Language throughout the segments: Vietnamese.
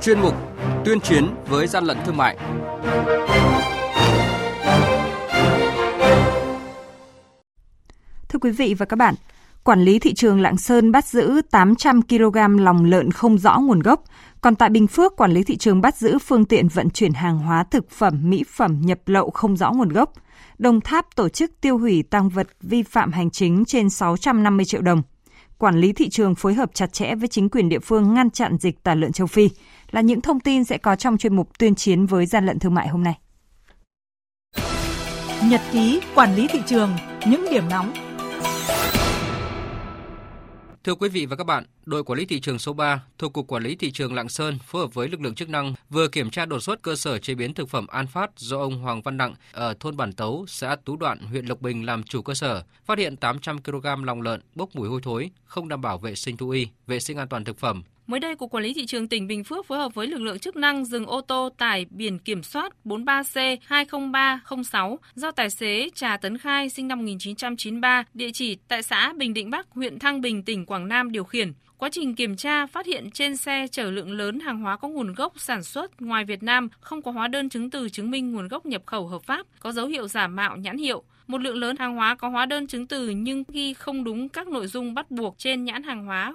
chuyên mục Tuyên chiến với gian lận thương mại. Thưa quý vị và các bạn, Quản lý thị trường Lạng Sơn bắt giữ 800 kg lòng lợn không rõ nguồn gốc. Còn tại Bình Phước, quản lý thị trường bắt giữ phương tiện vận chuyển hàng hóa thực phẩm, mỹ phẩm nhập lậu không rõ nguồn gốc. Đồng Tháp tổ chức tiêu hủy tăng vật vi phạm hành chính trên 650 triệu đồng. Quản lý thị trường phối hợp chặt chẽ với chính quyền địa phương ngăn chặn dịch tả lợn châu Phi là những thông tin sẽ có trong chuyên mục tuyên chiến với gian lận thương mại hôm nay. Nhật ký quản lý thị trường, những điểm nóng Thưa quý vị và các bạn, đội quản lý thị trường số 3 thuộc Cục Quản lý Thị trường Lạng Sơn phối hợp với lực lượng chức năng vừa kiểm tra đột xuất cơ sở chế biến thực phẩm An Phát do ông Hoàng Văn Đặng ở thôn Bản Tấu, xã Tú Đoạn, huyện Lộc Bình làm chủ cơ sở, phát hiện 800 kg lòng lợn bốc mùi hôi thối, không đảm bảo vệ sinh thú y, vệ sinh an toàn thực phẩm, Mới đây, Cục Quản lý Thị trường tỉnh Bình Phước phối hợp với lực lượng chức năng dừng ô tô tải biển kiểm soát 43C20306 do tài xế Trà Tấn Khai sinh năm 1993, địa chỉ tại xã Bình Định Bắc, huyện Thăng Bình, tỉnh Quảng Nam điều khiển. Quá trình kiểm tra phát hiện trên xe chở lượng lớn hàng hóa có nguồn gốc sản xuất ngoài Việt Nam, không có hóa đơn chứng từ chứng minh nguồn gốc nhập khẩu hợp pháp, có dấu hiệu giả mạo nhãn hiệu. Một lượng lớn hàng hóa có hóa đơn chứng từ nhưng ghi không đúng các nội dung bắt buộc trên nhãn hàng hóa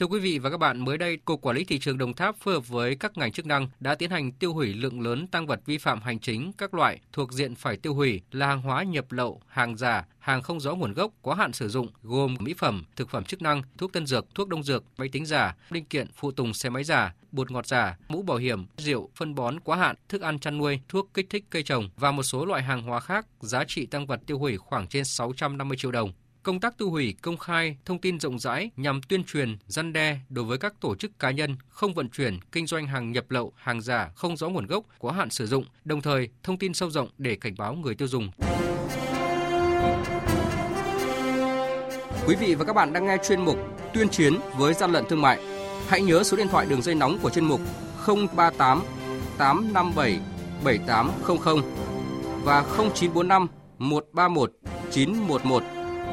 Thưa quý vị và các bạn, mới đây, Cục Quản lý Thị trường Đồng Tháp phối hợp với các ngành chức năng đã tiến hành tiêu hủy lượng lớn tăng vật vi phạm hành chính các loại thuộc diện phải tiêu hủy là hàng hóa nhập lậu, hàng giả, hàng không rõ nguồn gốc, quá hạn sử dụng, gồm mỹ phẩm, thực phẩm chức năng, thuốc tân dược, thuốc đông dược, máy tính giả, linh kiện, phụ tùng xe máy giả, bột ngọt giả, mũ bảo hiểm, rượu, phân bón quá hạn, thức ăn chăn nuôi, thuốc kích thích cây trồng và một số loại hàng hóa khác, giá trị tăng vật tiêu hủy khoảng trên 650 triệu đồng. Công tác tiêu hủy công khai, thông tin rộng rãi nhằm tuyên truyền, răn đe đối với các tổ chức cá nhân không vận chuyển, kinh doanh hàng nhập lậu, hàng giả không rõ nguồn gốc, quá hạn sử dụng, đồng thời thông tin sâu rộng để cảnh báo người tiêu dùng. Quý vị và các bạn đang nghe chuyên mục Tuyên chiến với gian lận thương mại. Hãy nhớ số điện thoại đường dây nóng của chuyên mục 038 857 7800 và 0945 131 911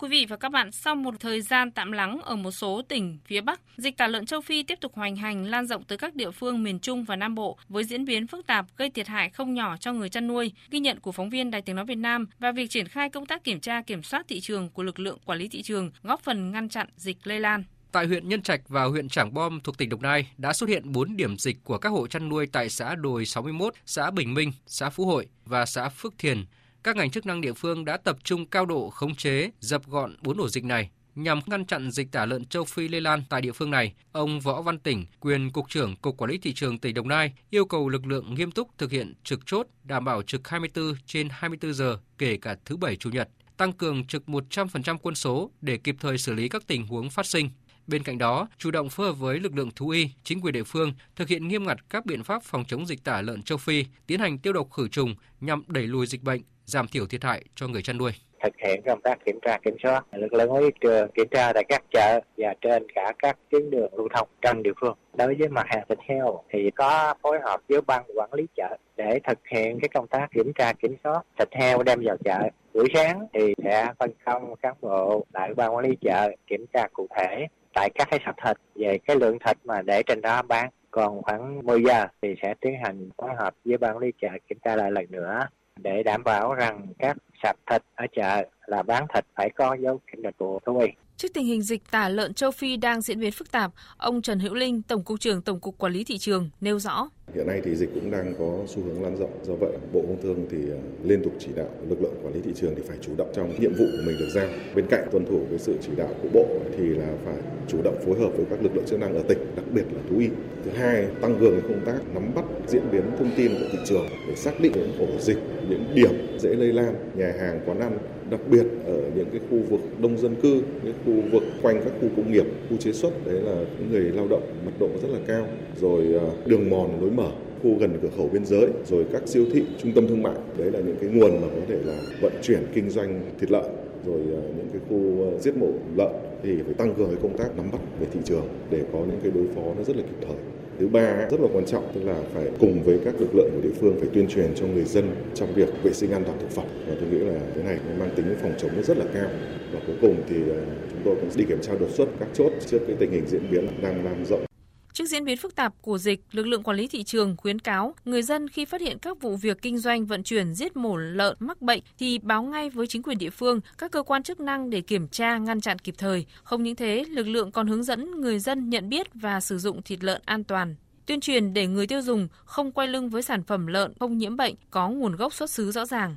Quý vị và các bạn, sau một thời gian tạm lắng ở một số tỉnh phía Bắc, dịch tả lợn châu Phi tiếp tục hoành hành lan rộng tới các địa phương miền Trung và Nam Bộ với diễn biến phức tạp gây thiệt hại không nhỏ cho người chăn nuôi, ghi nhận của phóng viên Đài Tiếng nói Việt Nam và việc triển khai công tác kiểm tra kiểm soát thị trường của lực lượng quản lý thị trường góp phần ngăn chặn dịch lây lan. Tại huyện Nhân Trạch và huyện Trảng Bom thuộc tỉnh Đồng Nai đã xuất hiện 4 điểm dịch của các hộ chăn nuôi tại xã Đồi 61, xã Bình Minh, xã Phú Hội và xã Phước Thiền các ngành chức năng địa phương đã tập trung cao độ khống chế, dập gọn bốn ổ dịch này. Nhằm ngăn chặn dịch tả lợn châu Phi lây lan tại địa phương này, ông Võ Văn Tỉnh, quyền Cục trưởng Cục Quản lý Thị trường tỉnh Đồng Nai yêu cầu lực lượng nghiêm túc thực hiện trực chốt, đảm bảo trực 24 trên 24 giờ, kể cả thứ Bảy Chủ nhật, tăng cường trực 100% quân số để kịp thời xử lý các tình huống phát sinh. Bên cạnh đó, chủ động phối hợp với lực lượng thú y, chính quyền địa phương thực hiện nghiêm ngặt các biện pháp phòng chống dịch tả lợn châu Phi, tiến hành tiêu độc khử trùng nhằm đẩy lùi dịch bệnh, giảm thiểu thiệt hại cho người chăn nuôi. Thực hiện công tác kiểm tra kiểm soát lực lượng quản lý trường kiểm tra tại các chợ và trên cả các tuyến đường lưu thông trong địa phương. Đối với mặt hàng thịt heo thì có phối hợp với ban quản lý chợ để thực hiện cái công tác kiểm tra kiểm soát. Thịt heo đem vào chợ buổi sáng thì sẽ phân công cán bộ tại ban quản lý chợ kiểm tra cụ thể tại các cái sạp thịt về cái lượng thịt mà để trên đó bán còn khoảng 10 giờ thì sẽ tiến hành phối hợp với ban quản lý chợ kiểm tra lại lần nữa để đảm bảo rằng các sạp thịt ở chợ là bán thịt phải có dấu kiểm dịch của thú y. Trước tình hình dịch tả lợn châu Phi đang diễn biến phức tạp, ông Trần Hữu Linh, Tổng cục trưởng Tổng cục Quản lý thị trường nêu rõ: Hiện nay thì dịch cũng đang có xu hướng lan rộng, do vậy Bộ Công Thương thì à, liên tục chỉ đạo lực lượng quản lý thị trường thì phải chủ động trong nhiệm vụ của mình được giao. Bên cạnh tuân thủ với sự chỉ đạo của Bộ thì là phải chủ động phối hợp với các lực lượng chức năng ở tỉnh, đặc biệt là thú y. Thứ hai, tăng cường công tác nắm bắt diễn biến thông tin của thị trường để xác định những ổ dịch, những điểm dễ lây lan, nhà hàng, quán ăn đặc biệt ở những cái khu vực đông dân cư, những khu vực quanh các khu công nghiệp, khu chế xuất đấy là những người lao động mật độ rất là cao, rồi à, đường mòn lối mở khu gần cửa khẩu biên giới rồi các siêu thị trung tâm thương mại. Đấy là những cái nguồn mà có thể là vận chuyển kinh doanh thịt lợn rồi à, những cái khu à, giết mổ lợn thì phải tăng cường cái công tác nắm bắt về thị trường để có những cái đối phó nó rất là kịp thời thứ ba rất là quan trọng, tức là phải cùng với các lực lượng của địa phương phải tuyên truyền cho người dân trong việc vệ sinh an toàn thực phẩm. Và tôi nghĩ là cái này nó mang tính phòng chống rất là cao. Và cuối cùng thì ờ, chúng tôi cũng đi kiểm tra đột xuất các chốt trước cái tình hình diễn biến đang lan rộng. Trước diễn biến phức tạp của dịch, lực lượng quản lý thị trường khuyến cáo người dân khi phát hiện các vụ việc kinh doanh vận chuyển giết mổ lợn mắc bệnh thì báo ngay với chính quyền địa phương, các cơ quan chức năng để kiểm tra ngăn chặn kịp thời. Không những thế, lực lượng còn hướng dẫn người dân nhận biết và sử dụng thịt lợn an toàn. Tuyên truyền để người tiêu dùng không quay lưng với sản phẩm lợn không nhiễm bệnh, có nguồn gốc xuất xứ rõ ràng.